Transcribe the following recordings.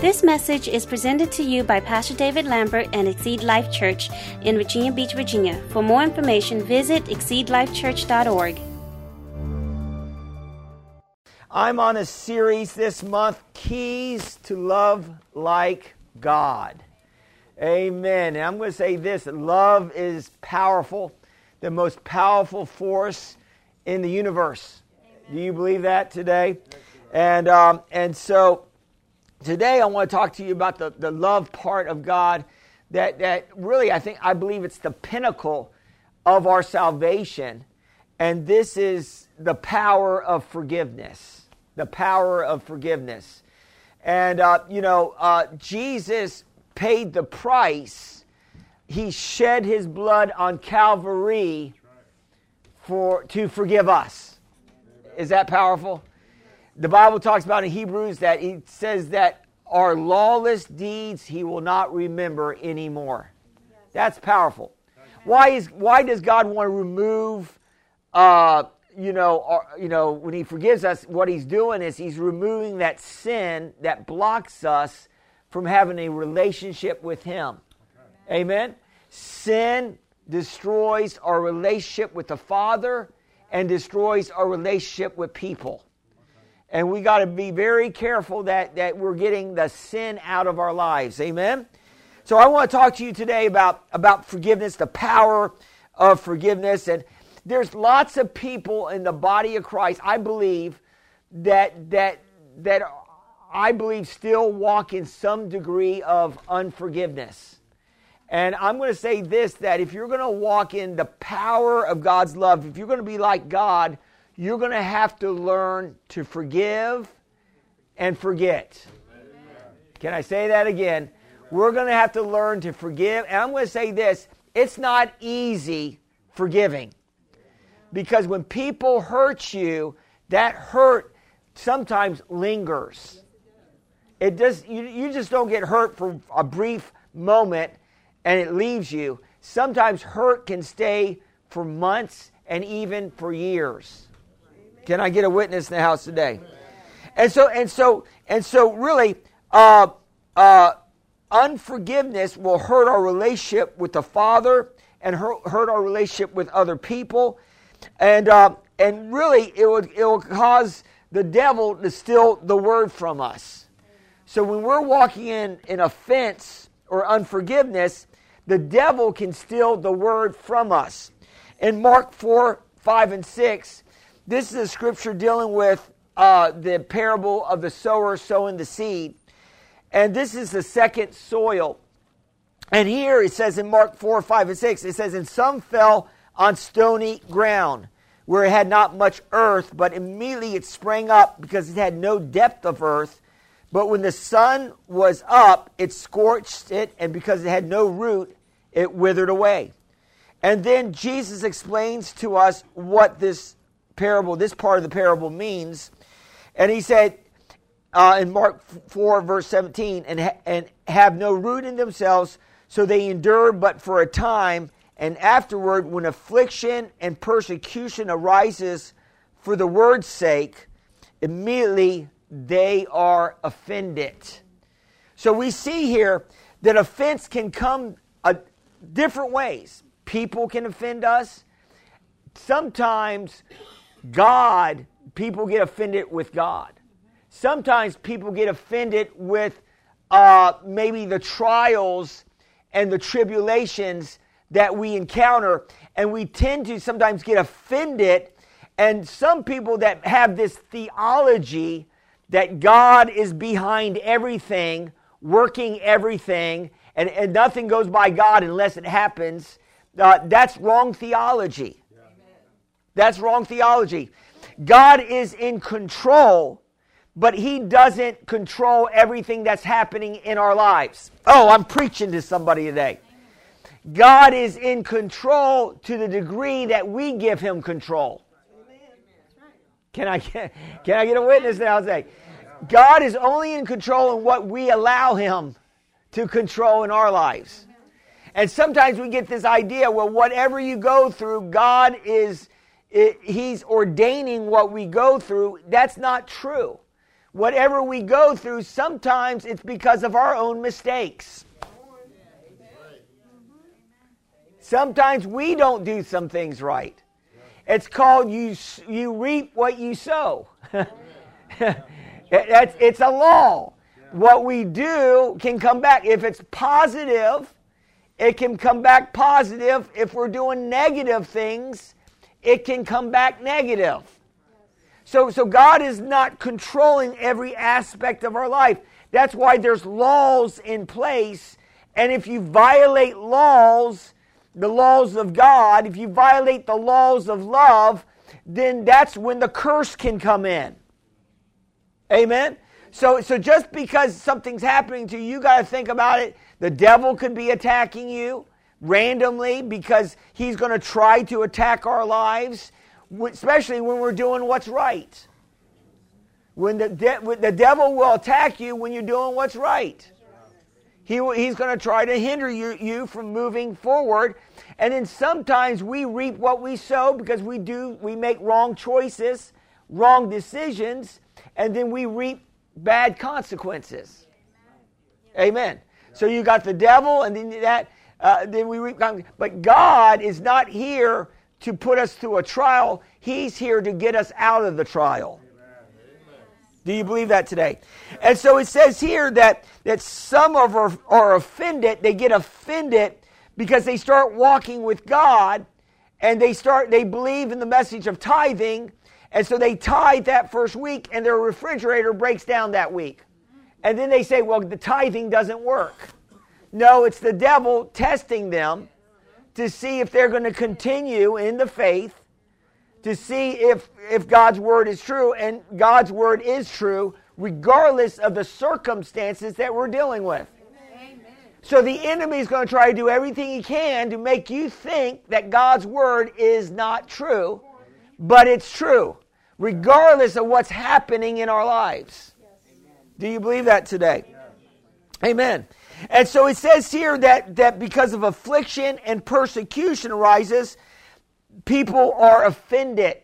This message is presented to you by Pastor David Lambert and Exceed Life Church in Virginia Beach, Virginia. For more information, visit exceedlifechurch.org. I'm on a series this month Keys to Love Like God. Amen. And I'm going to say this love is powerful, the most powerful force in the universe. Amen. Do you believe that today? And, um, and so today I want to talk to you about the, the love part of God that, that really I think I believe it's the pinnacle of our salvation. And this is the power of forgiveness. The power of forgiveness. And, uh, you know, uh, Jesus paid the price. He shed his blood on Calvary for, to forgive us. Is that powerful? The Bible talks about in Hebrews that it says that our lawless deeds he will not remember anymore. That's powerful. Why, is, why does God want to remove, uh, you know, you know, when he forgives us, what he's doing is he's removing that sin that blocks us from having a relationship with Him. Okay. Amen? Sin destroys our relationship with the Father and destroys our relationship with people. And we got to be very careful that, that we're getting the sin out of our lives. Amen? So I want to talk to you today about, about forgiveness, the power of forgiveness. And there's lots of people in the body of Christ, I believe, that, that, that I believe, still walk in some degree of unforgiveness. And I'm going to say this that if you're going to walk in the power of God's love, if you're going to be like God, you're going to have to learn to forgive and forget. Can I say that again? We're going to have to learn to forgive. And I'm going to say this it's not easy forgiving. Because when people hurt you, that hurt sometimes lingers. It does you, you just don't get hurt for a brief moment and it leaves you. Sometimes hurt can stay for months and even for years. Can I get a witness in the house today? And so and so and so really uh, uh, unforgiveness will hurt our relationship with the Father and hurt, our relationship with other people, and uh, and really it will it will cause the devil to steal the word from us. So when we're walking in, in offense or unforgiveness, the devil can steal the word from us. In Mark 4, 5, and 6, this is a scripture dealing with uh, the parable of the sower sowing the seed. And this is the second soil. And here it says in Mark 4, 5, and 6, it says, And some fell on stony ground, where it had not much earth, but immediately it sprang up because it had no depth of earth. But when the sun was up, it scorched it, and because it had no root, it withered away. And then Jesus explains to us what this parable, this part of the parable means. And he said uh, in Mark 4, verse 17, and, ha- and have no root in themselves, so they endure but for a time. And afterward, when affliction and persecution arises for the word's sake, immediately they are offended. So we see here that offense can come a, different ways. People can offend us. Sometimes God, people get offended with God. Sometimes people get offended with uh, maybe the trials and the tribulations that we encounter. And we tend to sometimes get offended. And some people that have this theology that God is behind everything, working everything, and, and nothing goes by God unless it happens, uh, that's wrong theology. That's wrong theology. God is in control, but He doesn't control everything that's happening in our lives. Oh, I'm preaching to somebody today. God is in control to the degree that we give Him control. Can I get, can I get a witness now? Say, God is only in control in what we allow Him to control in our lives. And sometimes we get this idea, well, whatever you go through, God is, He's ordaining what we go through. That's not true. whatever we go through, sometimes it's because of our own mistakes. Sometimes we don't do some things right. It's called you, you reap what you sow. It's a law. What we do can come back. If it's positive, it can come back positive. If we're doing negative things, it can come back negative. So, so God is not controlling every aspect of our life. That's why there's laws in place. And if you violate laws, the laws of God, if you violate the laws of love, then that's when the curse can come in. Amen? So, so just because something's happening to you, you got to think about it. The devil could be attacking you randomly because he's going to try to attack our lives, especially when we're doing what's right. When the, de- the devil will attack you when you're doing what's right. He, he's going to try to hinder you, you from moving forward. And then sometimes we reap what we sow because we do we make wrong choices, wrong decisions, and then we reap bad consequences. Amen. So you got the devil, and then that uh, then we reap. But God is not here to put us through a trial. He's here to get us out of the trial. Do you believe that today? And so it says here that, that some of are, are offended. They get offended because they start walking with God and they start they believe in the message of tithing and so they tithe that first week and their refrigerator breaks down that week. And then they say, well, the tithing doesn't work. No, it's the devil testing them to see if they're going to continue in the faith, to see if, if God's word is true. And God's word is true, regardless of the circumstances that we're dealing with. So the enemy is going to try to do everything he can to make you think that God's word is not true but it's true, regardless of what's happening in our lives. Do you believe that today? Amen. And so it says here that, that because of affliction and persecution arises, people are offended.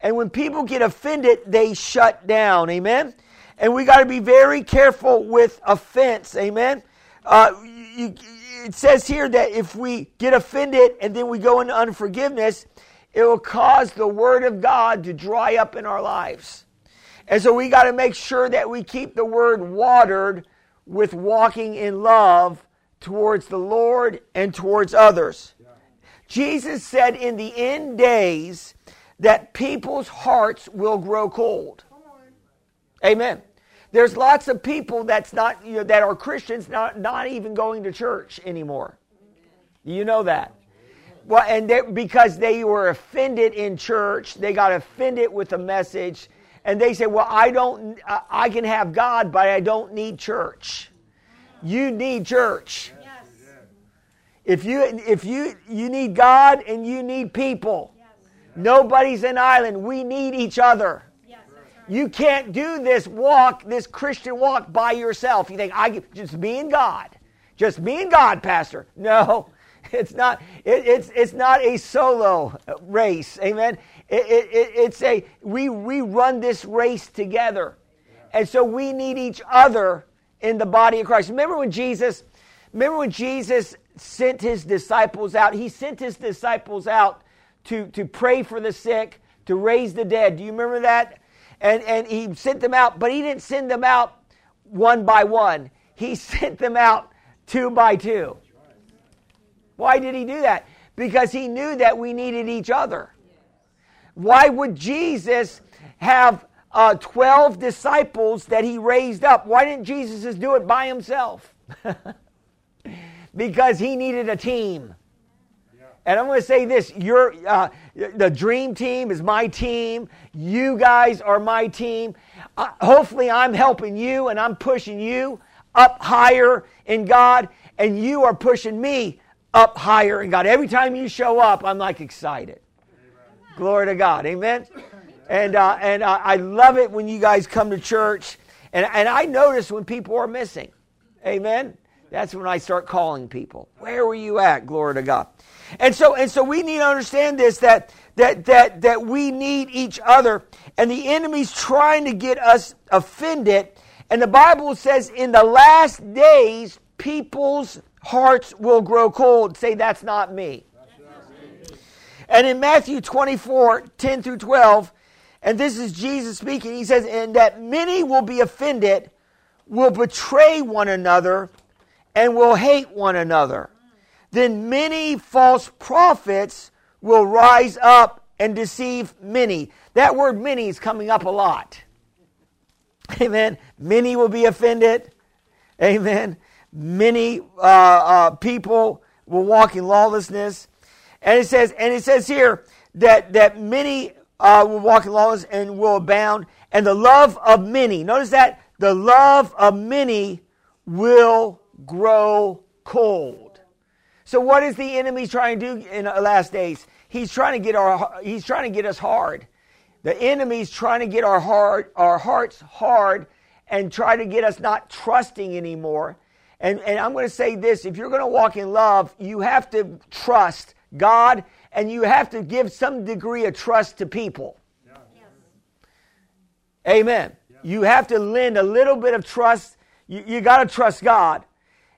And when people get offended, they shut down. Amen. And we got to be very careful with offense. Amen. Uh, you, it says here that if we get offended and then we go into unforgiveness, it will cause the Word of God to dry up in our lives. And so we got to make sure that we keep the Word watered with walking in love towards the Lord and towards others. Jesus said in the end days that people's hearts will grow cold. Amen. There's lots of people that's not you know, that are Christians not, not even going to church anymore. You know that. Well, and they, because they were offended in church, they got offended with the message, and they say, "Well, I don't. Uh, I can have God, but I don't need church. You need church. If you if you you need God and you need people. Nobody's an island. We need each other." You can't do this walk, this Christian walk by yourself. You think I just me and God, just me and God, Pastor. No, it's not, it, it's, it's not a solo race. Amen. It, it, it's a, we, we run this race together. And so we need each other in the body of Christ. Remember when Jesus, remember when Jesus sent his disciples out? He sent his disciples out to, to pray for the sick, to raise the dead. Do you remember that? And, and he sent them out, but he didn't send them out one by one. He sent them out two by two. Why did he do that? Because he knew that we needed each other. Why would Jesus have uh, 12 disciples that he raised up? Why didn't Jesus just do it by himself? because he needed a team. And I'm going to say this: your uh, the dream team is my team. You guys are my team. Uh, hopefully, I'm helping you and I'm pushing you up higher in God, and you are pushing me up higher in God. Every time you show up, I'm like excited. Glory to God. Amen. And uh, and uh, I love it when you guys come to church, and and I notice when people are missing. Amen. That's when I start calling people. Where were you at? Glory to God. And so and so we need to understand this that that, that, that we need each other. And the enemy's trying to get us offended. And the Bible says in the last days, people's hearts will grow cold. Say, that's not me. And in Matthew 24, 10 through 12, and this is Jesus speaking, he says, And that many will be offended, will betray one another, and will hate one another. Then many false prophets will rise up and deceive many. That word many is coming up a lot. Amen. Many will be offended. Amen. Many uh, uh, people will walk in lawlessness. And it says, and it says here that, that many uh, will walk in lawlessness and will abound. And the love of many, notice that the love of many will grow cold. So what is the enemy trying to do in the last days? He's trying to get our he's trying to get us hard. The enemy's trying to get our heart our hearts hard and try to get us not trusting anymore. And, and I'm going to say this if you're going to walk in love, you have to trust God and you have to give some degree of trust to people. Yeah. Amen. Yeah. You have to lend a little bit of trust. You, you got to trust God.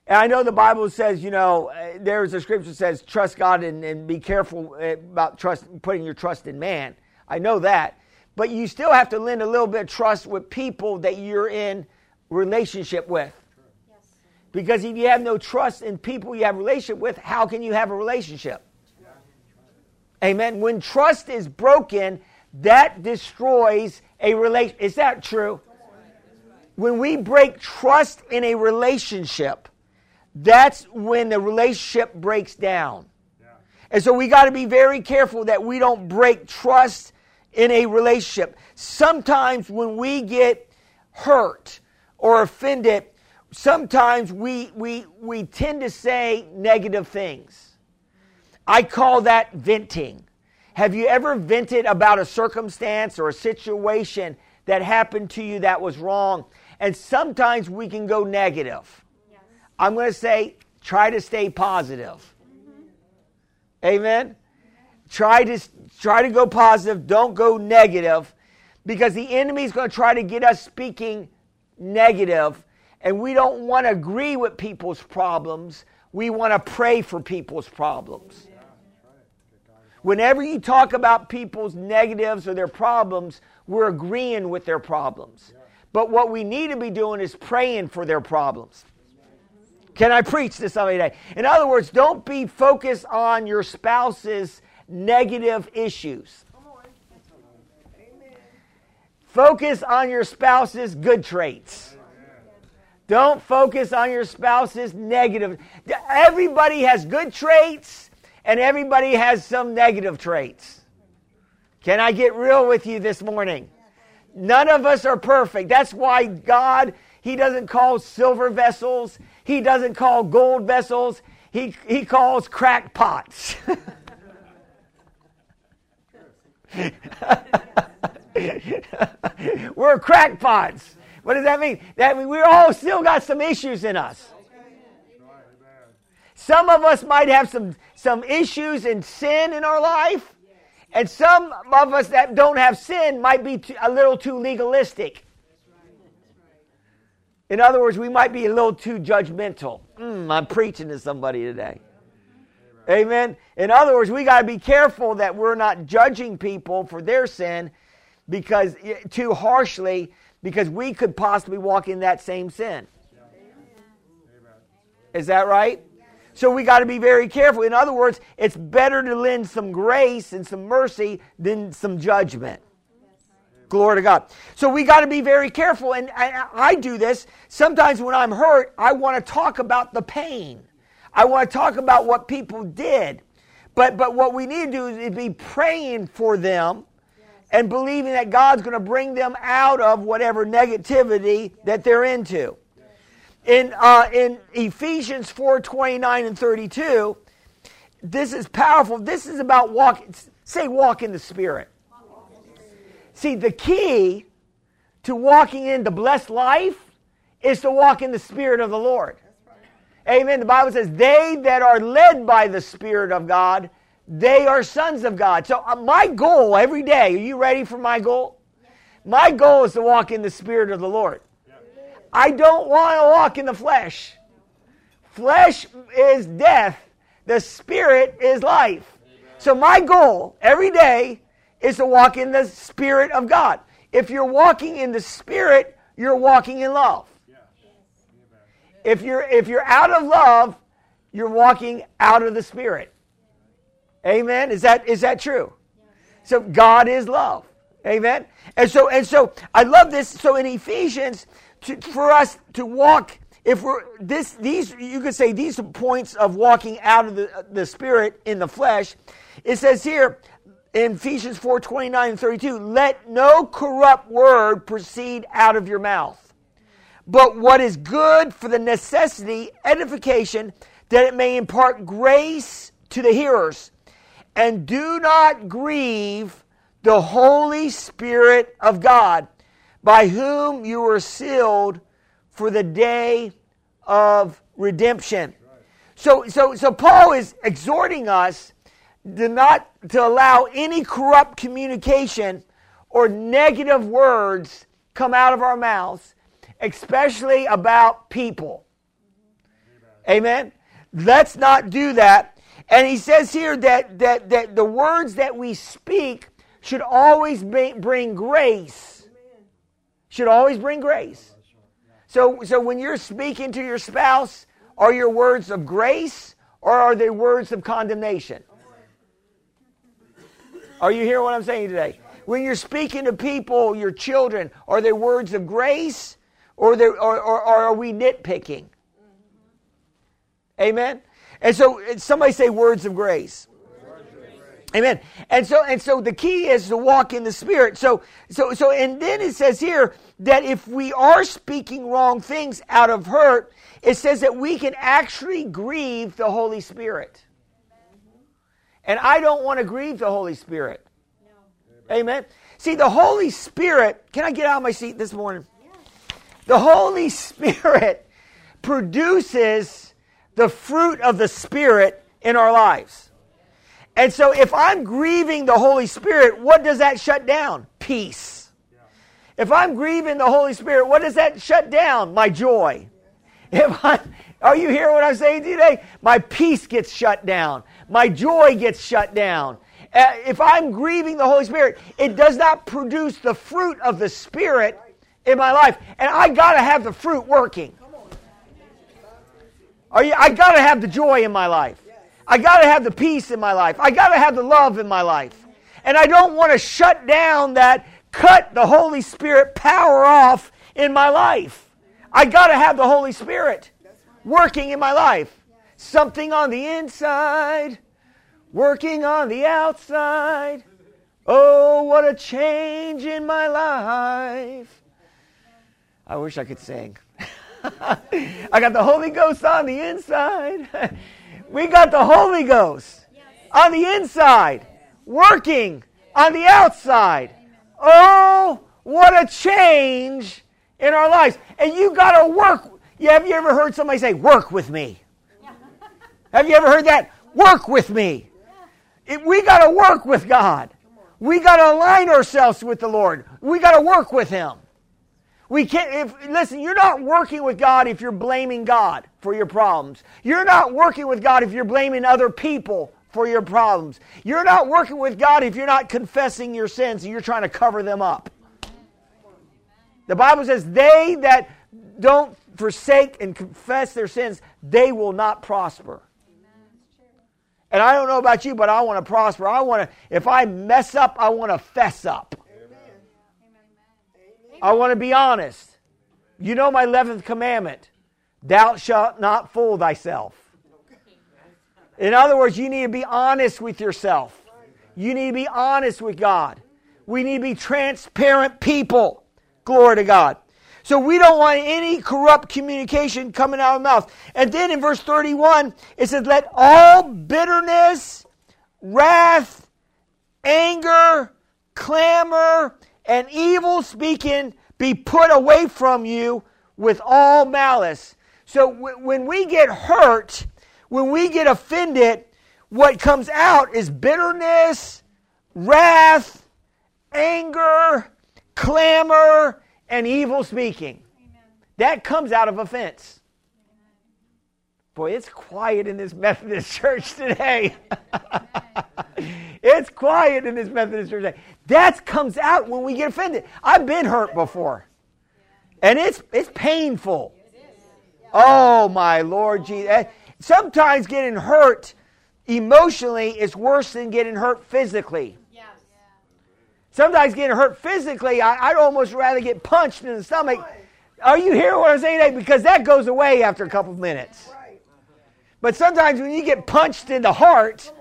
And I know the Bible says, you know, uh, there's a scripture that says, trust God and, and be careful uh, about trust, putting your trust in man. I know that. But you still have to lend a little bit of trust with people that you're in relationship with. Because if you have no trust in people you have a relationship with, how can you have a relationship? Amen. When trust is broken, that destroys a relation. Is that true? When we break trust in a relationship, that's when the relationship breaks down. And so we got to be very careful that we don't break trust in a relationship. Sometimes when we get hurt or offended, sometimes we, we, we tend to say negative things. I call that venting. Have you ever vented about a circumstance or a situation that happened to you that was wrong? And sometimes we can go negative. Yes. I'm going to say, try to stay positive. Mm-hmm. Amen? Try to, try to go positive. Don't go negative because the enemy is going to try to get us speaking negative, and we don't want to agree with people's problems. We want to pray for people's problems. Whenever you talk about people's negatives or their problems, we're agreeing with their problems. But what we need to be doing is praying for their problems. Can I preach to somebody today? In other words, don't be focused on your spouse's negative issues. Focus on your spouse's good traits. Don't focus on your spouse's negative. Everybody has good traits and everybody has some negative traits. Can I get real with you this morning? None of us are perfect. That's why God, He doesn't call silver vessels, He doesn't call gold vessels, He, he calls crackpots. We're crackpots. What does that mean? That means we all still got some issues in us. Some of us might have some, some issues and sin in our life. And some of us that don't have sin might be too, a little too legalistic. In other words, we might be a little too judgmental. Mm, I'm preaching to somebody today. Amen. In other words, we got to be careful that we're not judging people for their sin because too harshly because we could possibly walk in that same sin. Is that right? So we got to be very careful. In other words, it's better to lend some grace and some mercy than some judgment. Glory to God. So we got to be very careful. And I, I, do this. Sometimes when I'm hurt, I want to talk about the pain. I want to talk about what people did. But, but what we need to do is be praying for them and believing that God's going to bring them out of whatever negativity that they're into in, uh, in Ephesians 4 29 and 32, this is powerful. This is about walk, say, walk in the Spirit. See, the key to walking in the blessed life is to walk in the Spirit of the Lord. Amen. The Bible says, They that are led by the Spirit of God, they are sons of God. So, uh, my goal every day, are you ready for my goal? My goal is to walk in the Spirit of the Lord. I don't want to walk in the flesh. Flesh is death, the Spirit is life. So, my goal every day is to walk in the Spirit of God. If you're walking in the Spirit, you're walking in love. If you're, if you're out of love, you're walking out of the Spirit. Amen. Is that is that true? So God is love. Amen. And so and so I love this. So in Ephesians, to, for us to walk, if we're this these you could say these points of walking out of the the spirit in the flesh. It says here in Ephesians 4 29 and 32, let no corrupt word proceed out of your mouth, but what is good for the necessity, edification, that it may impart grace to the hearers. And do not grieve the Holy Spirit of God, by whom you were sealed for the day of redemption. So, so, so Paul is exhorting us to not to allow any corrupt communication or negative words come out of our mouths, especially about people. Amen. Let's not do that and he says here that, that, that the words that we speak should always bring grace. Should always bring grace. So, so when you're speaking to your spouse, are your words of grace or are they words of condemnation? Are you hearing what I'm saying today? When you're speaking to people, your children, are they words of grace or, or, or, or are we nitpicking? Amen? And so somebody say words of grace. Amen. And so and so the key is to walk in the spirit. So so so and then it says here that if we are speaking wrong things out of hurt, it says that we can actually grieve the Holy Spirit. And I don't want to grieve the Holy Spirit. Amen. See, the Holy Spirit, can I get out of my seat this morning? The Holy Spirit produces the fruit of the Spirit in our lives. And so if I'm grieving the Holy Spirit, what does that shut down? Peace. If I'm grieving the Holy Spirit, what does that shut down? My joy. If I, are you hearing what I'm saying today? My peace gets shut down. My joy gets shut down. Uh, if I'm grieving the Holy Spirit, it does not produce the fruit of the Spirit in my life. And I got to have the fruit working. Are you, I got to have the joy in my life. I got to have the peace in my life. I got to have the love in my life. And I don't want to shut down that, cut the Holy Spirit power off in my life. I got to have the Holy Spirit working in my life. Something on the inside, working on the outside. Oh, what a change in my life. I wish I could sing. I got the Holy Ghost on the inside. we got the Holy Ghost on the inside, working on the outside. Oh, what a change in our lives. And you got to work. Yeah, have you ever heard somebody say, Work with me? Have you ever heard that? Work with me. It, we got to work with God. We got to align ourselves with the Lord. We got to work with Him. We can't, if, listen, you're not working with God if you're blaming God for your problems. You're not working with God if you're blaming other people for your problems. You're not working with God if you're not confessing your sins and you're trying to cover them up. The Bible says, they that don't forsake and confess their sins, they will not prosper. And I don't know about you, but I want to prosper. I want to, if I mess up, I want to fess up. I want to be honest. You know my 11th commandment Thou shalt not fool thyself. In other words, you need to be honest with yourself. You need to be honest with God. We need to be transparent people. Glory to God. So we don't want any corrupt communication coming out of mouth. And then in verse 31, it says, Let all bitterness, wrath, anger, clamor, and evil speaking be put away from you with all malice. So w- when we get hurt, when we get offended, what comes out is bitterness, wrath, anger, clamor, and evil speaking. Amen. That comes out of offense. Boy, it's quiet in this Methodist church today. It's quiet in this Methodist church. That comes out when we get offended. I've been hurt before. And it's it's painful. Oh my Lord Jesus. Sometimes getting hurt emotionally is worse than getting hurt physically. Sometimes getting hurt physically, I, would almost rather get punched in the stomach. Are you hearing what I'm saying? Because that goes away after a couple of minutes. But sometimes when you get punched in the heart,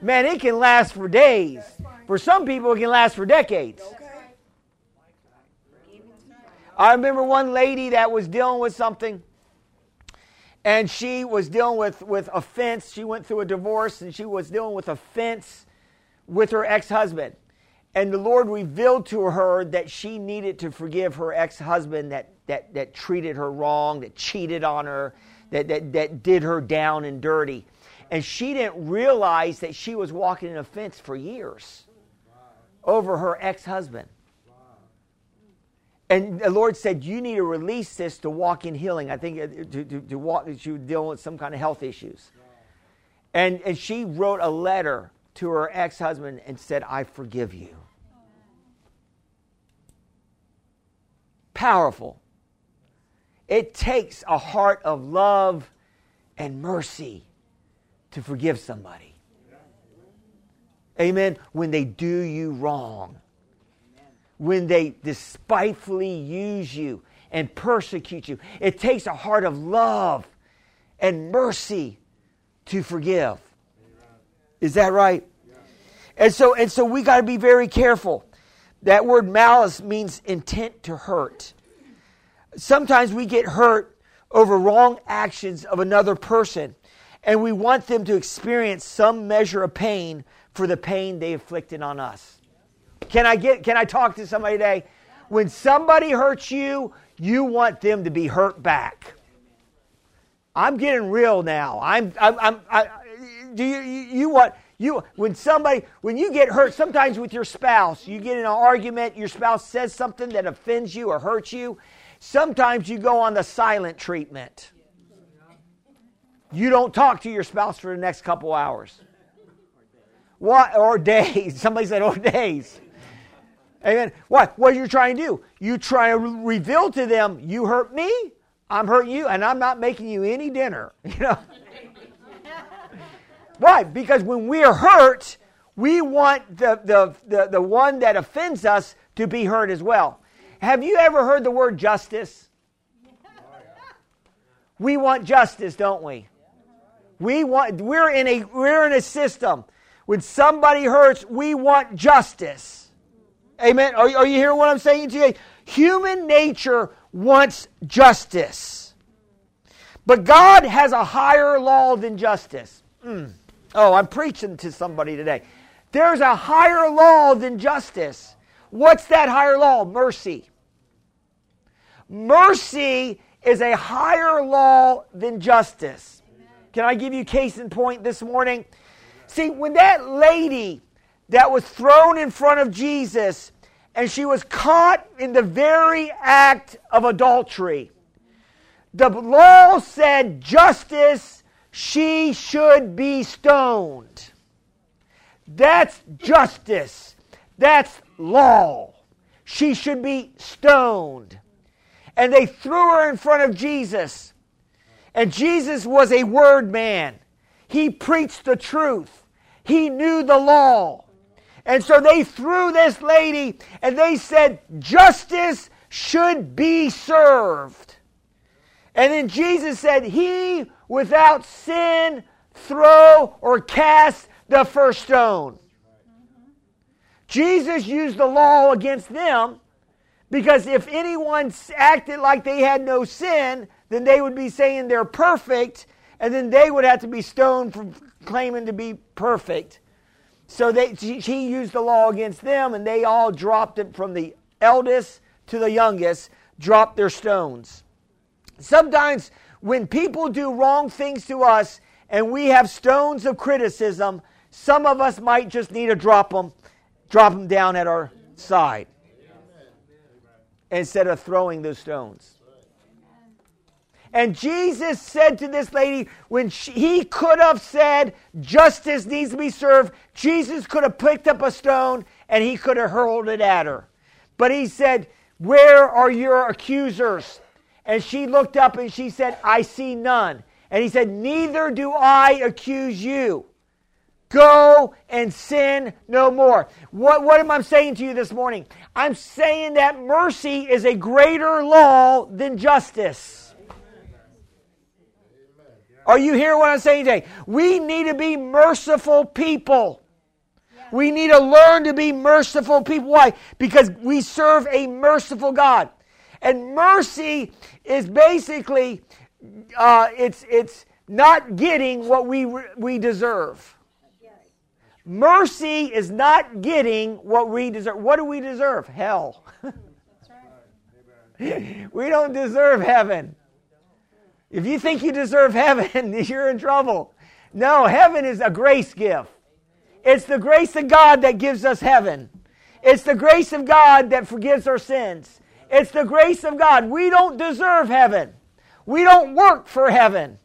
man, it can last for days. For some people, it can last for decades. I remember one lady that was dealing with something, and she was dealing with, with offense. She went through a divorce, and she was dealing with offense with her ex husband. And the Lord revealed to her that she needed to forgive her ex husband that, that, that treated her wrong, that cheated on her, that, that, that did her down and dirty. And she didn't realize that she was walking in offense for years over her ex husband. And the Lord said, You need to release this to walk in healing. I think uh, to, to, to walk, she was dealing with some kind of health issues. And, and she wrote a letter to her ex husband and said, I forgive you. powerful. It takes a heart of love and mercy to forgive somebody. Amen. When they do you wrong, when they despitefully use you and persecute you, it takes a heart of love and mercy to forgive. Is that right? And so, and so we got to be very careful. That word malice means intent to hurt. Sometimes we get hurt over wrong actions of another person, and we want them to experience some measure of pain for the pain they inflicted on us. Can I get can I talk to somebody today? When somebody hurts you, you want them to be hurt back. I'm getting real now. I'm, I'm, I'm I, do you, you want you when somebody when you get hurt, sometimes with your spouse, you get in an argument, your spouse says something that offends you or hurts you. Sometimes you go on the silent treatment. You don't talk to your spouse for the next couple hours. What or days? Somebody said, "Or days." Amen. What? What are you trying to do? You try to reveal to them, "You hurt me, I'm hurting you, and I'm not making you any dinner." You know. Why? Because when we are hurt, we want the, the, the, the one that offends us to be hurt as well. Have you ever heard the word justice? We want justice, don't we? We want we're in a we're in a system. When somebody hurts, we want justice. Amen. Are, are you hearing what I'm saying to you? Human nature wants justice. But God has a higher law than justice. Mm. Oh, I'm preaching to somebody today. There's a higher law than justice. What's that higher law? Mercy. Mercy is a higher law than justice. Can I give you case in point this morning? See, when that lady that was thrown in front of Jesus and she was caught in the very act of adultery, the law said justice she should be stoned. That's justice. That's law. She should be stoned. And they threw her in front of Jesus. And Jesus was a word man. He preached the truth. He knew the law. And so they threw this lady and they said, Justice should be served. And then Jesus said, He without sin throw or cast the first stone. Jesus used the law against them because if anyone acted like they had no sin, then they would be saying they're perfect, and then they would have to be stoned for claiming to be perfect. So they, he used the law against them, and they all dropped it from the eldest to the youngest, dropped their stones. Sometimes when people do wrong things to us and we have stones of criticism, some of us might just need to drop them, drop them down at our side instead of throwing those stones. And Jesus said to this lady, when she, he could have said, justice needs to be served, Jesus could have picked up a stone and he could have hurled it at her. But he said, Where are your accusers? And she looked up and she said, I see none. And he said, Neither do I accuse you. Go and sin no more. What, what am I saying to you this morning? I'm saying that mercy is a greater law than justice. Are you hearing what I'm saying today? We need to be merciful people. We need to learn to be merciful people. Why? Because we serve a merciful God. And mercy is basically uh, it's it's not getting what we we deserve. Mercy is not getting what we deserve. What do we deserve? Hell. we don't deserve heaven. If you think you deserve heaven, you're in trouble. No, heaven is a grace gift. It's the grace of God that gives us heaven. It's the grace of God that forgives our sins. It's the grace of God. We don't deserve heaven. We don't work for heaven.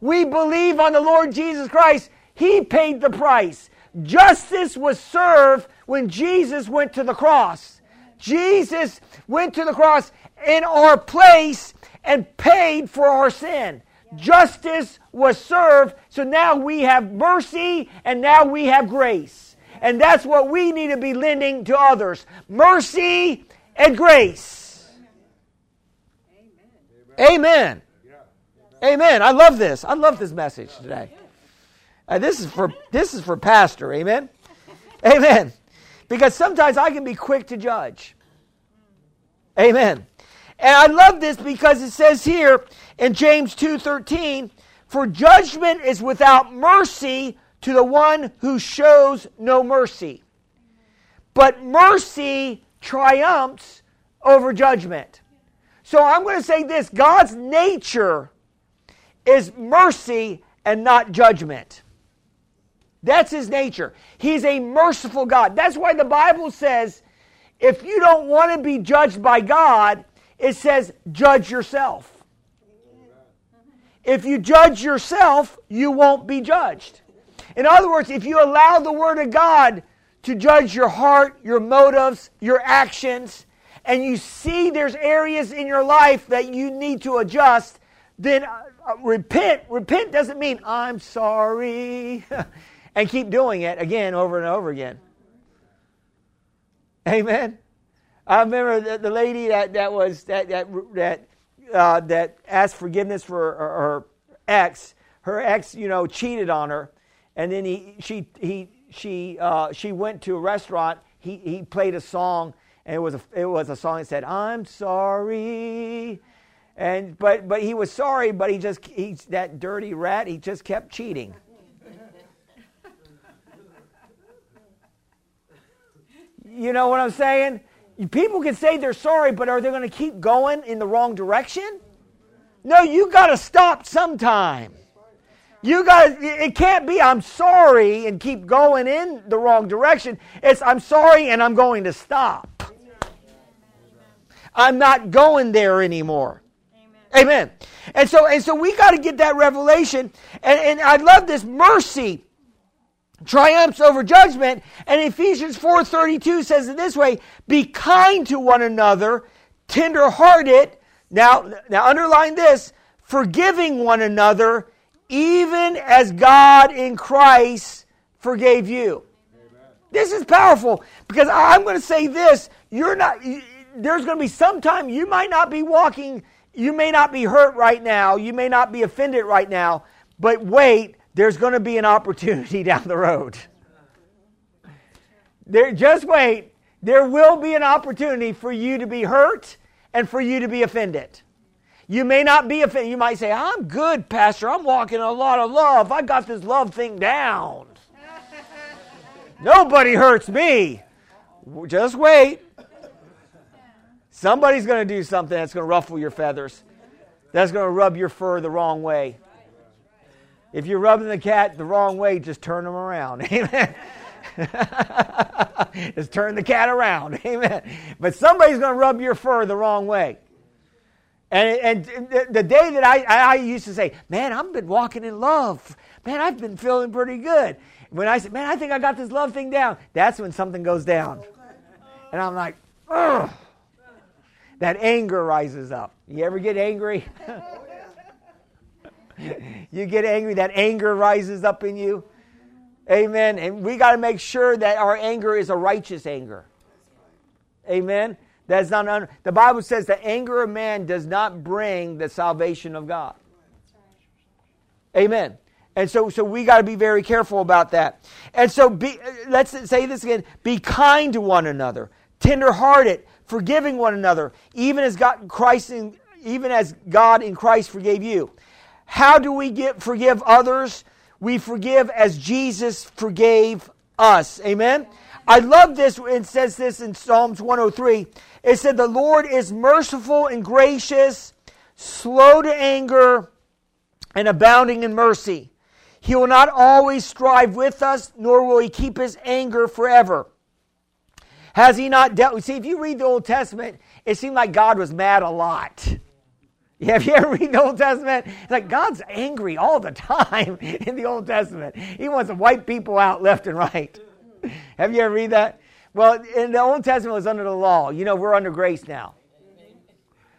We believe on the Lord Jesus Christ. He paid the price. Justice was served when Jesus went to the cross. Jesus went to the cross in our place and paid for our sin. Justice was served, so now we have mercy and now we have grace. And that's what we need to be lending to others mercy and grace. Amen. Amen. Amen. I love this. I love this message today. Uh, this is for this is for pastor. Amen. Amen. Because sometimes I can be quick to judge. Amen. And I love this because it says here in James 2:13, "For judgment is without mercy to the one who shows no mercy. But mercy triumphs over judgment." So I'm going to say this, God's nature is mercy and not judgment. That's his nature. He's a merciful God. That's why the Bible says if you don't want to be judged by God, it says judge yourself. If you judge yourself, you won't be judged. In other words, if you allow the Word of God to judge your heart, your motives, your actions, and you see there's areas in your life that you need to adjust, then uh, repent. Repent doesn't mean I'm sorry. and keep doing it again over and over again. Amen. I remember the, the lady that, that was that that that uh, that asked forgiveness for her, her, ex. Her ex, you know, cheated on her, and then he she he she uh, she went to a restaurant. He he played a song, and it was a it was a song that said "I'm sorry," and but but he was sorry, but he just he's that dirty rat. He just kept cheating. You know what I'm saying? People can say they're sorry, but are they going to keep going in the wrong direction? No, you got to stop sometime. You got it can't be I'm sorry and keep going in the wrong direction. It's I'm sorry and I'm going to stop. I'm not going there anymore. Amen. Amen. And so and so we got to get that revelation. And, and I love this mercy triumphs over judgment. And Ephesians 4:32 says it this way, be kind to one another, tenderhearted. Now, now underline this, forgiving one another, even as God in Christ forgave you. Amen. This is powerful because I'm going to say this, you're not there's going to be some time you might not be walking, you may not be hurt right now, you may not be offended right now, but wait, there's going to be an opportunity down the road. There, just wait. There will be an opportunity for you to be hurt and for you to be offended. You may not be offended. You might say, I'm good, Pastor. I'm walking a lot of love. I got this love thing down. Nobody hurts me. Just wait. Somebody's going to do something that's going to ruffle your feathers, that's going to rub your fur the wrong way. If you're rubbing the cat the wrong way, just turn them around. Amen. just turn the cat around. Amen. But somebody's going to rub your fur the wrong way. And, and the day that I, I used to say, man, I've been walking in love. Man, I've been feeling pretty good. When I said, man, I think I got this love thing down, that's when something goes down. And I'm like, ugh. That anger rises up. You ever get angry? you get angry, that anger rises up in you. Amen. And we got to make sure that our anger is a righteous anger. Amen. That's not un- the Bible says the anger of man does not bring the salvation of God. Amen. And so, so we got to be very careful about that. And so, be, let's say this again: be kind to one another, tenderhearted, forgiving one another, even as God, Christ, in, even as God in Christ forgave you. How do we get forgive others? We forgive as Jesus forgave us. Amen. I love this. It says this in Psalms 103. It said, The Lord is merciful and gracious, slow to anger, and abounding in mercy. He will not always strive with us, nor will he keep his anger forever. Has he not dealt? See, if you read the Old Testament, it seemed like God was mad a lot. Have you ever read the Old Testament? It's like God's angry all the time in the Old Testament. He wants to wipe people out left and right. Have you ever read that? Well, in the Old Testament was under the law. You know, we're under grace now.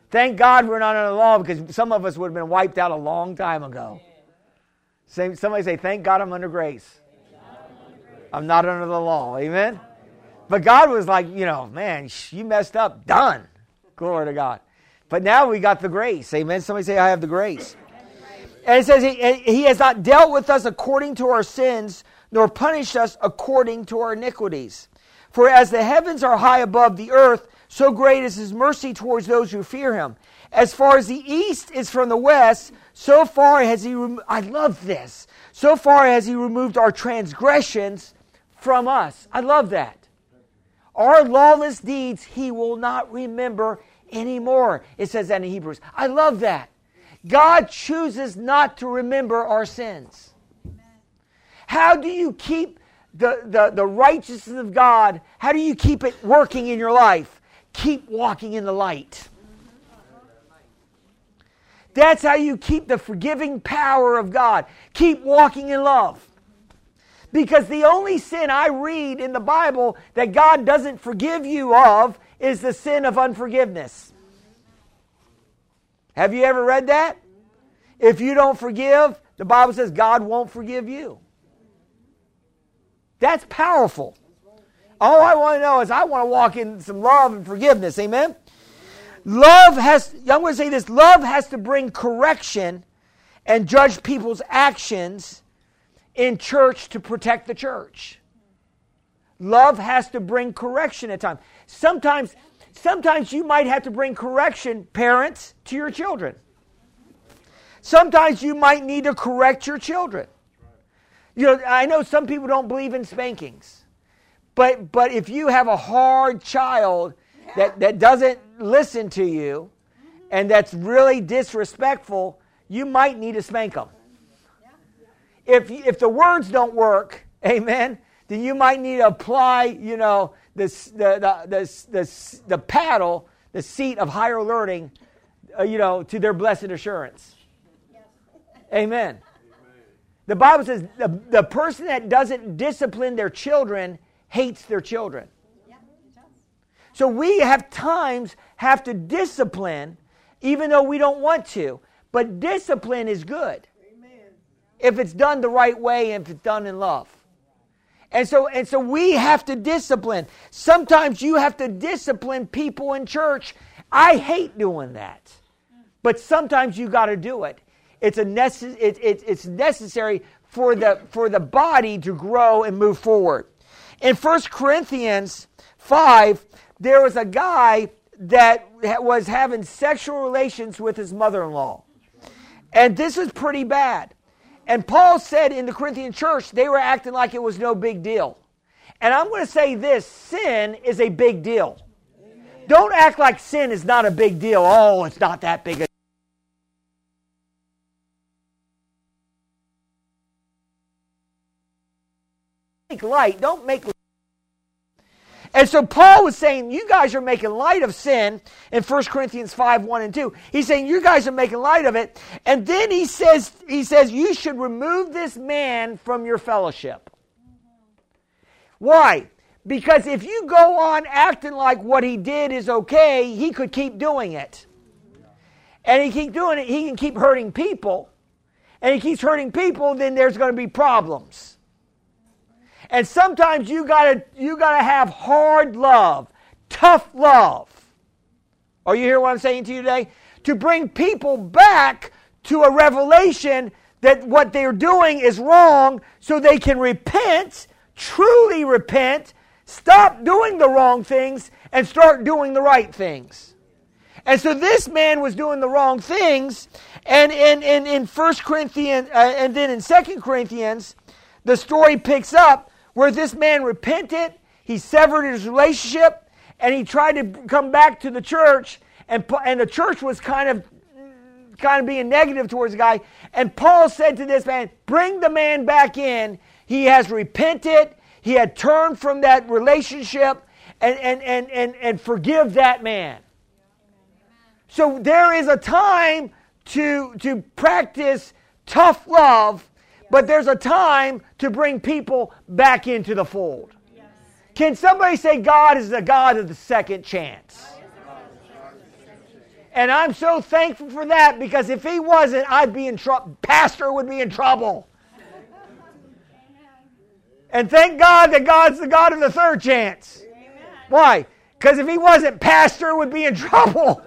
Thank God we're not under the law because some of us would have been wiped out a long time ago. Somebody say, Thank God I'm under grace. I'm not under the law. Amen? But God was like, you know, man, you messed up. Done. Glory to God. But now we got the grace. Amen? Somebody say, I have the grace. And it says, he, he has not dealt with us according to our sins, nor punished us according to our iniquities. For as the heavens are high above the earth, so great is his mercy towards those who fear him. As far as the east is from the west, so far has he, rem- I love this, so far has he removed our transgressions from us. I love that. Our lawless deeds he will not remember anymore. It says that in Hebrews. I love that. God chooses not to remember our sins. How do you keep the, the, the righteousness of God, how do you keep it working in your life? Keep walking in the light. That's how you keep the forgiving power of God. Keep walking in love. Because the only sin I read in the Bible that God doesn't forgive you of is the sin of unforgiveness. Have you ever read that? If you don't forgive, the Bible says God won't forgive you. That's powerful. All I want to know is I want to walk in some love and forgiveness. Amen? Love has, I'm going to say this love has to bring correction and judge people's actions in church to protect the church. Love has to bring correction at times. Sometimes, sometimes you might have to bring correction, parents, to your children. Sometimes you might need to correct your children. You know, I know some people don't believe in spankings. But but if you have a hard child that, that doesn't listen to you and that's really disrespectful, you might need to spank them. If, if the words don't work, amen, then you might need to apply, you know, the, the, the, the, the paddle, the seat of higher learning, uh, you know, to their blessed assurance. Amen. The Bible says the, the person that doesn't discipline their children hates their children. So we have times have to discipline even though we don't want to. But discipline is good. Amen. If it's done the right way and if it's done in love. And so and so we have to discipline. Sometimes you have to discipline people in church. I hate doing that. But sometimes you got to do it. It's, a necess- it, it, it's necessary for the, for the body to grow and move forward. In 1 Corinthians 5, there was a guy that was having sexual relations with his mother in law. And this is pretty bad. And Paul said in the Corinthian church, they were acting like it was no big deal. And I'm going to say this sin is a big deal. Amen. Don't act like sin is not a big deal. Oh, it's not that big a Make light. Don't make light and so Paul was saying, You guys are making light of sin in 1 Corinthians 5 1 and 2. He's saying, You guys are making light of it. And then he says, he says, You should remove this man from your fellowship. Why? Because if you go on acting like what he did is okay, he could keep doing it. And he keep doing it, he can keep hurting people. And he keeps hurting people, then there's going to be problems. And sometimes you gotta you gotta have hard love, tough love. Are you hearing what I'm saying to you today? To bring people back to a revelation that what they're doing is wrong so they can repent, truly repent, stop doing the wrong things, and start doing the right things. And so this man was doing the wrong things. And in, in, in 1 Corinthians, uh, and then in 2 Corinthians, the story picks up where this man repented, he severed his relationship, and he tried to come back to the church, and, and the church was kind of kind of being negative towards the guy. And Paul said to this man, Bring the man back in. He has repented, he had turned from that relationship, and, and, and, and, and forgive that man. So there is a time to, to practice tough love but there's a time to bring people back into the fold. Can somebody say God is the God of the second chance? And I'm so thankful for that because if he wasn't, I'd be in trouble. Pastor would be in trouble. And thank God that God's the God of the third chance. Why? Because if he wasn't, Pastor would be in trouble.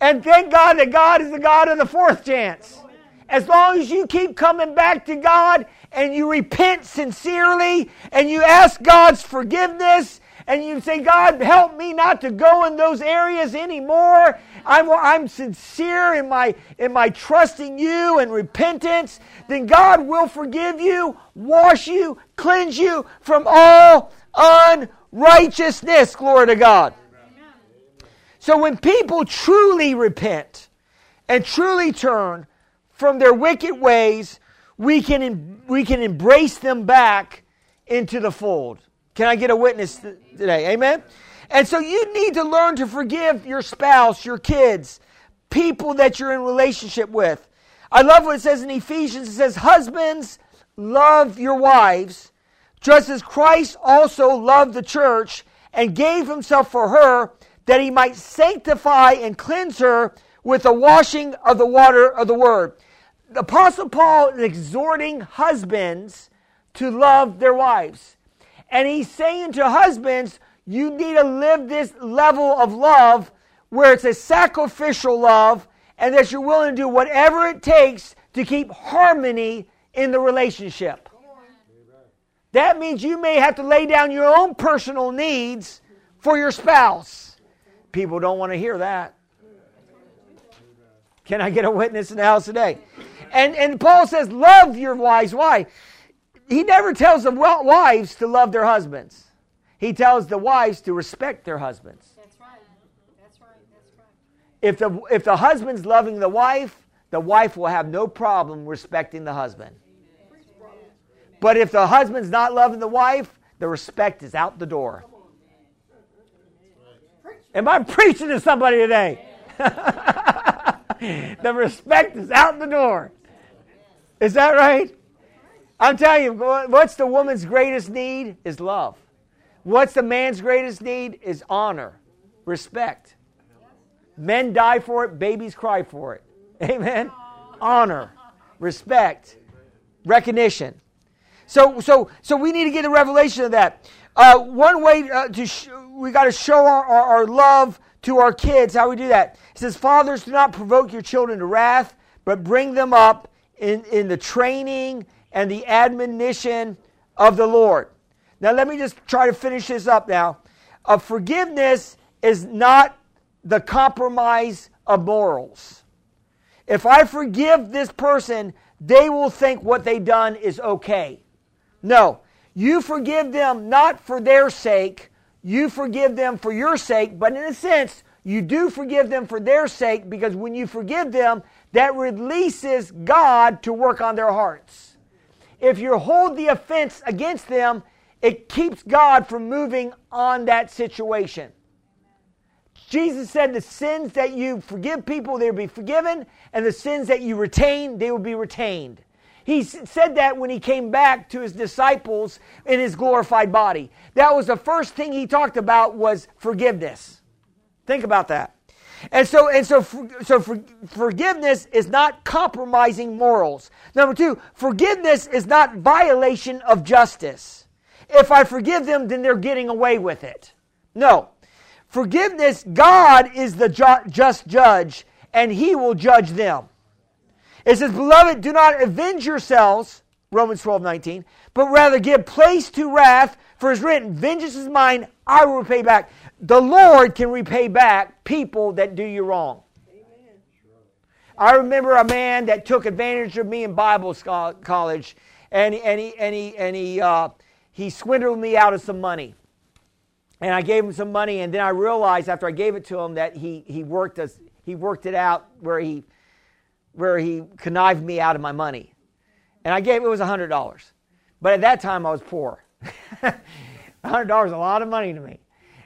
And thank God that God is the God of the fourth chance. As long as you keep coming back to God and you repent sincerely and you ask God's forgiveness and you say, God, help me not to go in those areas anymore. I'm, I'm sincere in my, in my trusting you and repentance, then God will forgive you, wash you, cleanse you from all unrighteousness. Glory to God. So when people truly repent and truly turn, from their wicked ways, we can, we can embrace them back into the fold. Can I get a witness today? Amen? And so you need to learn to forgive your spouse, your kids, people that you're in relationship with. I love what it says in Ephesians. It says, Husbands, love your wives, just as Christ also loved the church and gave himself for her, that he might sanctify and cleanse her with the washing of the water of the word the Apostle Paul is exhorting husbands to love their wives. And he's saying to husbands, you need to live this level of love where it's a sacrificial love and that you're willing to do whatever it takes to keep harmony in the relationship. That means you may have to lay down your own personal needs for your spouse. People don't want to hear that. Can I get a witness in the house today? And, and Paul says, love your wives. Why? He never tells the wives to love their husbands. He tells the wives to respect their husbands. That's right. That's right. That's right. If the, if the husband's loving the wife, the wife will have no problem respecting the husband. But if the husband's not loving the wife, the respect is out the door. Am I preaching to somebody today? the respect is out the door. Is that right? I'm telling you, what's the woman's greatest need? Is love. What's the man's greatest need? Is honor, respect. Men die for it, babies cry for it. Amen? Honor, respect, recognition. So, so, so we need to get a revelation of that. Uh, one way uh, to sh- we got to show our, our, our love to our kids. How we do that? He says, "Fathers, do not provoke your children to wrath, but bring them up in, in the training and the admonition of the Lord. Now, let me just try to finish this up now. Forgiveness is not the compromise of morals. If I forgive this person, they will think what they done is okay. No, you forgive them not for their sake, you forgive them for your sake, but in a sense, you do forgive them for their sake because when you forgive them, that releases God to work on their hearts. if you hold the offense against them, it keeps God from moving on that situation. Jesus said the sins that you forgive people, they will be forgiven, and the sins that you retain, they will be retained. He said that when he came back to his disciples in his glorified body. That was the first thing he talked about was forgiveness. Think about that. And so, and so, so for, forgiveness is not compromising morals. Number two, forgiveness is not violation of justice. If I forgive them, then they're getting away with it. No. Forgiveness, God is the ju- just judge, and he will judge them. It says, Beloved, do not avenge yourselves, Romans 12, 19, but rather give place to wrath, for it's written, Vengeance is mine, I will repay back. The Lord can repay back people that do you wrong. Amen. I remember a man that took advantage of me in Bible college, and, and he, and he, and he, uh, he swindled me out of some money. And I gave him some money, and then I realized after I gave it to him that he, he, worked, us, he worked it out where he where he connived me out of my money. And I gave it was $100. But at that time I was poor. $100 is a lot of money to me.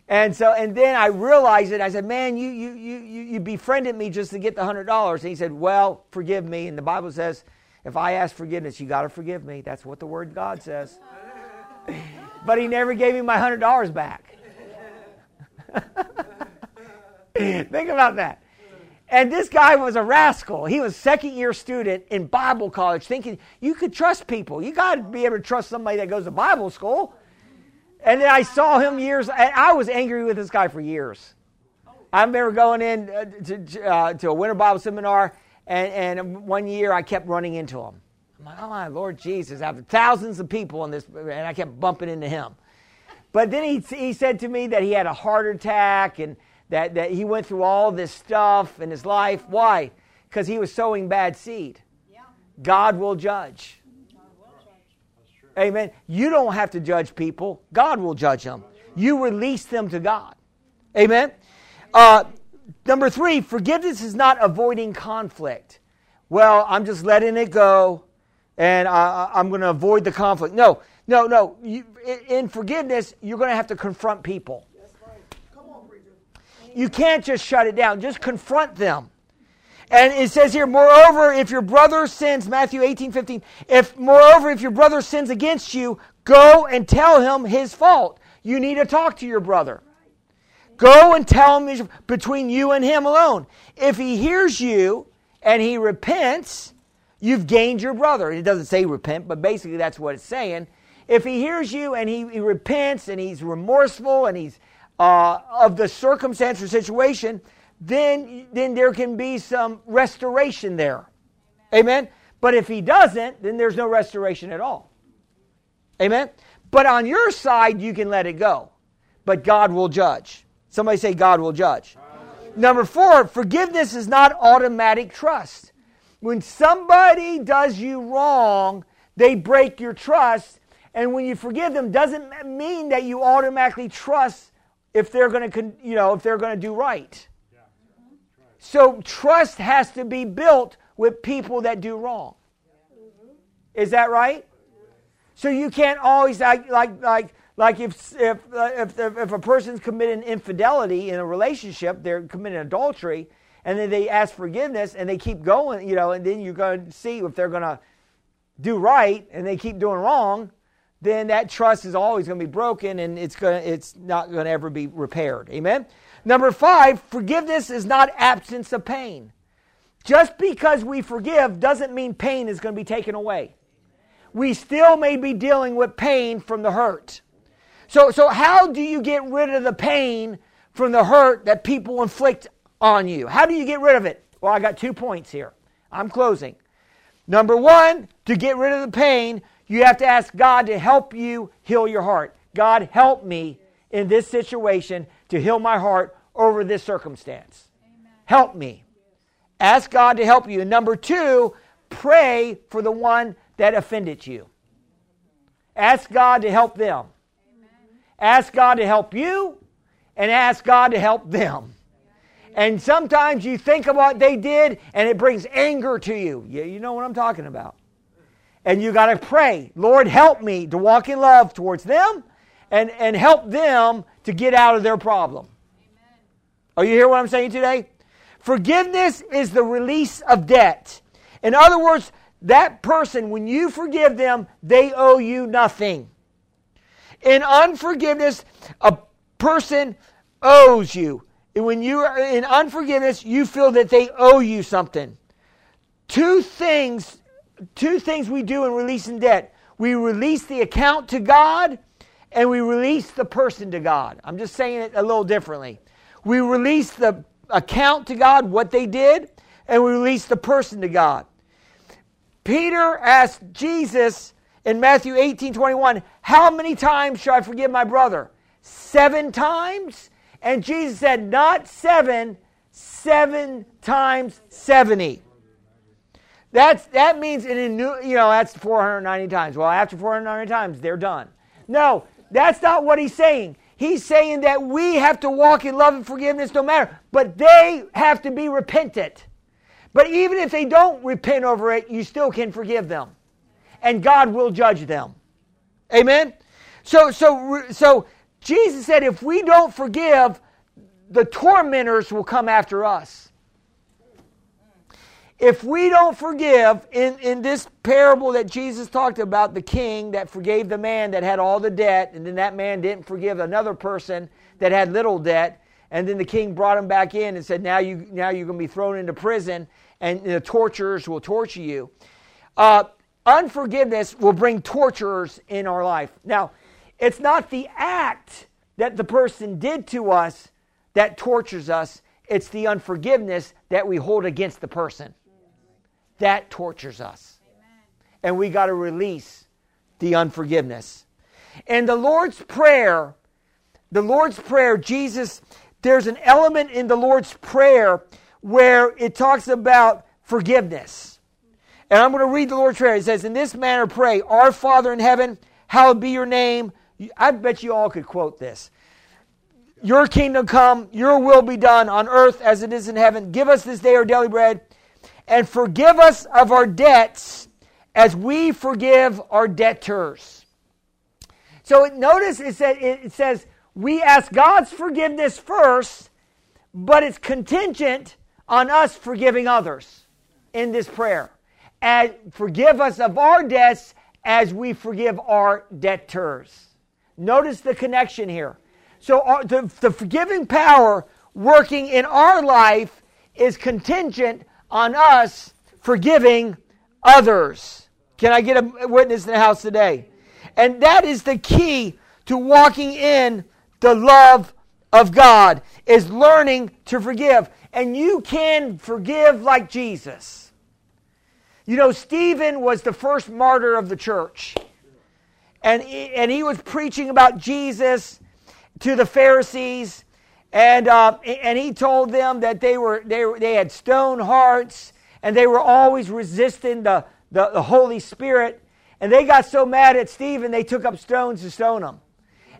And so, and then I realized it. I said, man, you, you, you, you befriended me just to get the $100. And he said, well, forgive me. And the Bible says, if I ask forgiveness, you got to forgive me. That's what the word God says. but he never gave me my $100 back. Think about that. And this guy was a rascal. He was second year student in Bible college, thinking you could trust people. You got to be able to trust somebody that goes to Bible school. And then I saw him years. I was angry with this guy for years. I remember going in uh, to, uh, to a winter Bible seminar, and, and one year I kept running into him. I'm like, oh my Lord Jesus! After thousands of people in this, and I kept bumping into him. But then he he said to me that he had a heart attack and that, that he went through all this stuff in his life. Why? Because he was sowing bad seed. Yeah. God will judge. God will judge. Amen. You don't have to judge people, God will judge them. You release them to God. Amen. Uh, number three, forgiveness is not avoiding conflict. Well, I'm just letting it go and I, am going to avoid the conflict. No, no, no. You, in forgiveness, you're going to have to confront people. You can't just shut it down, just confront them. And it says here, moreover, if your brother sins, Matthew 18, 15, if moreover, if your brother sins against you, go and tell him his fault. You need to talk to your brother. Go and tell him between you and him alone. If he hears you and he repents, you've gained your brother. It doesn't say repent, but basically that's what it's saying. If he hears you and he, he repents and he's remorseful and he's uh, of the circumstance or situation, then, then there can be some restoration there. Amen? But if he doesn't, then there's no restoration at all. Amen? But on your side, you can let it go. But God will judge. Somebody say, God will judge. Number four, forgiveness is not automatic trust. When somebody does you wrong, they break your trust. And when you forgive them, doesn't mean that you automatically trust if they're going to, you know, if they're going to do right. So trust has to be built with people that do wrong. Is that right? So you can't always like like like like if if uh, if if a person's committing infidelity in a relationship, they're committing adultery, and then they ask forgiveness and they keep going, you know, and then you're going to see if they're going to do right and they keep doing wrong then that trust is always going to be broken and it's going to, it's not going to ever be repaired. Amen. Number 5, forgiveness is not absence of pain. Just because we forgive doesn't mean pain is going to be taken away. We still may be dealing with pain from the hurt. So so how do you get rid of the pain from the hurt that people inflict on you? How do you get rid of it? Well, I got two points here. I'm closing. Number 1, to get rid of the pain, you have to ask God to help you heal your heart. God, help me in this situation to heal my heart over this circumstance. Amen. Help me. Ask God to help you. Number two, pray for the one that offended you. Ask God to help them. Amen. Ask God to help you and ask God to help them. And sometimes you think of what they did and it brings anger to you. Yeah, you know what I'm talking about. And you got to pray, Lord, help me to walk in love towards them and, and help them to get out of their problem. Are you hear what I'm saying today? Forgiveness is the release of debt. In other words, that person, when you forgive them, they owe you nothing. In unforgiveness, a person owes you. And when you are in unforgiveness, you feel that they owe you something. Two things, two things we do in releasing debt. We release the account to God and we release the person to God. I'm just saying it a little differently. We release the account to God, what they did, and we release the person to God. Peter asked Jesus in Matthew 18 21, How many times shall I forgive my brother? Seven times? And Jesus said, Not seven, seven times 70. That's, that means in a new, you know, that's 490 times. Well, after 490 times, they're done. No, that's not what he's saying. He's saying that we have to walk in love and forgiveness no matter, but they have to be repentant. But even if they don't repent over it, you still can forgive them. And God will judge them. Amen? So, so, so Jesus said if we don't forgive, the tormentors will come after us if we don't forgive, in, in this parable that Jesus talked about, the king that forgave the man that had all the debt, and then that man didn't forgive another person that had little debt, and then the king brought him back in and said, Now, you, now you're going to be thrown into prison, and the torturers will torture you. Uh, unforgiveness will bring torturers in our life. Now, it's not the act that the person did to us that tortures us, it's the unforgiveness that we hold against the person that tortures us. Amen. And we got to release the unforgiveness. And the Lord's Prayer, the Lord's Prayer, Jesus, there's an element in the Lord's Prayer where it talks about forgiveness. And I'm going to read the Lord's Prayer. It says, In this manner pray, Our Father in heaven, hallowed be your name. I bet you all could quote this. Your kingdom come, your will be done on earth as it is in heaven. Give us this day our daily bread and forgive us of our debts as we forgive our debtors. So notice it says, it says we ask God's forgiveness first, but it's contingent on us forgiving others in this prayer. And forgive us of our debts as we forgive our debtors. Notice the connection here. So our, the, the forgiving power working in our life is contingent on us forgiving others. Can I get a witness in the house today? And that is the key to walking in the love of God is learning to forgive. And you can forgive like Jesus. You know, Stephen was the first martyr of the church. And, and he was preaching about Jesus to the Pharisees and, uh, and he told them that they, were, they, were, they had stone hearts and they were always resisting the, the, the Holy Spirit. And they got so mad at Stephen, they took up stones to stone him.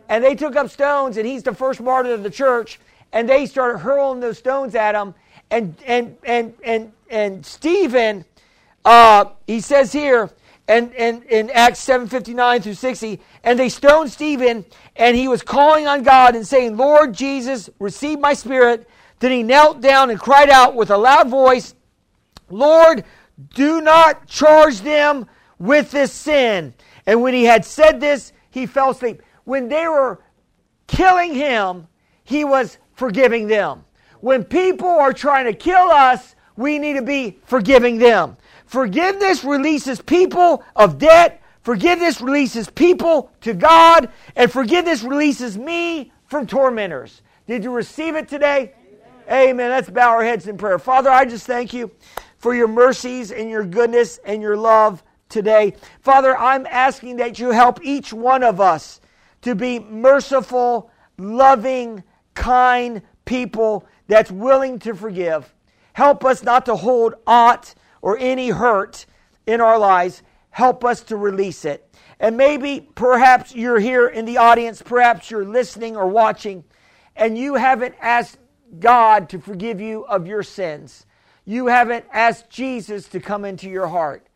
And they took up stones, and he's the first martyr of the church. And they started hurling those stones at him. And, and, and, and, and Stephen, uh, he says here, and, and in Acts 7:59 through 60, and they stoned Stephen, and he was calling on God and saying, Lord Jesus, receive my spirit. Then he knelt down and cried out with a loud voice, Lord, do not charge them with this sin. And when he had said this, he fell asleep. When they were killing him, he was forgiving them. When people are trying to kill us, we need to be forgiving them. Forgiveness releases people of debt. Forgiveness releases people to God. And forgiveness releases me from tormentors. Did you receive it today? Amen. Amen. Let's bow our heads in prayer. Father, I just thank you for your mercies and your goodness and your love today. Father, I'm asking that you help each one of us to be merciful, loving, kind people that's willing to forgive. Help us not to hold aught or any hurt in our lives, help us to release it. And maybe, perhaps you're here in the audience, perhaps you're listening or watching, and you haven't asked God to forgive you of your sins. You haven't asked Jesus to come into your heart.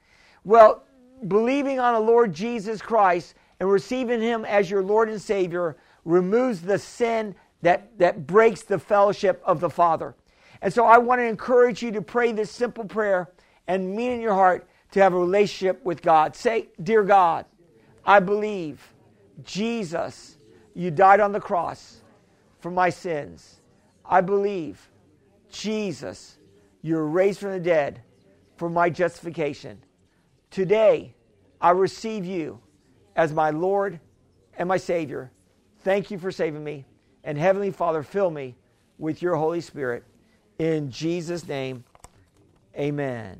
Well, believing on the Lord Jesus Christ and receiving Him as your Lord and Savior removes the sin that, that breaks the fellowship of the Father. And so I want to encourage you to pray this simple prayer and mean in your heart to have a relationship with God. Say, Dear God, I believe Jesus, you died on the cross for my sins. I believe Jesus, you're raised from the dead for my justification. Today, I receive you as my Lord and my Savior. Thank you for saving me. And Heavenly Father, fill me with your Holy Spirit. In Jesus' name, amen.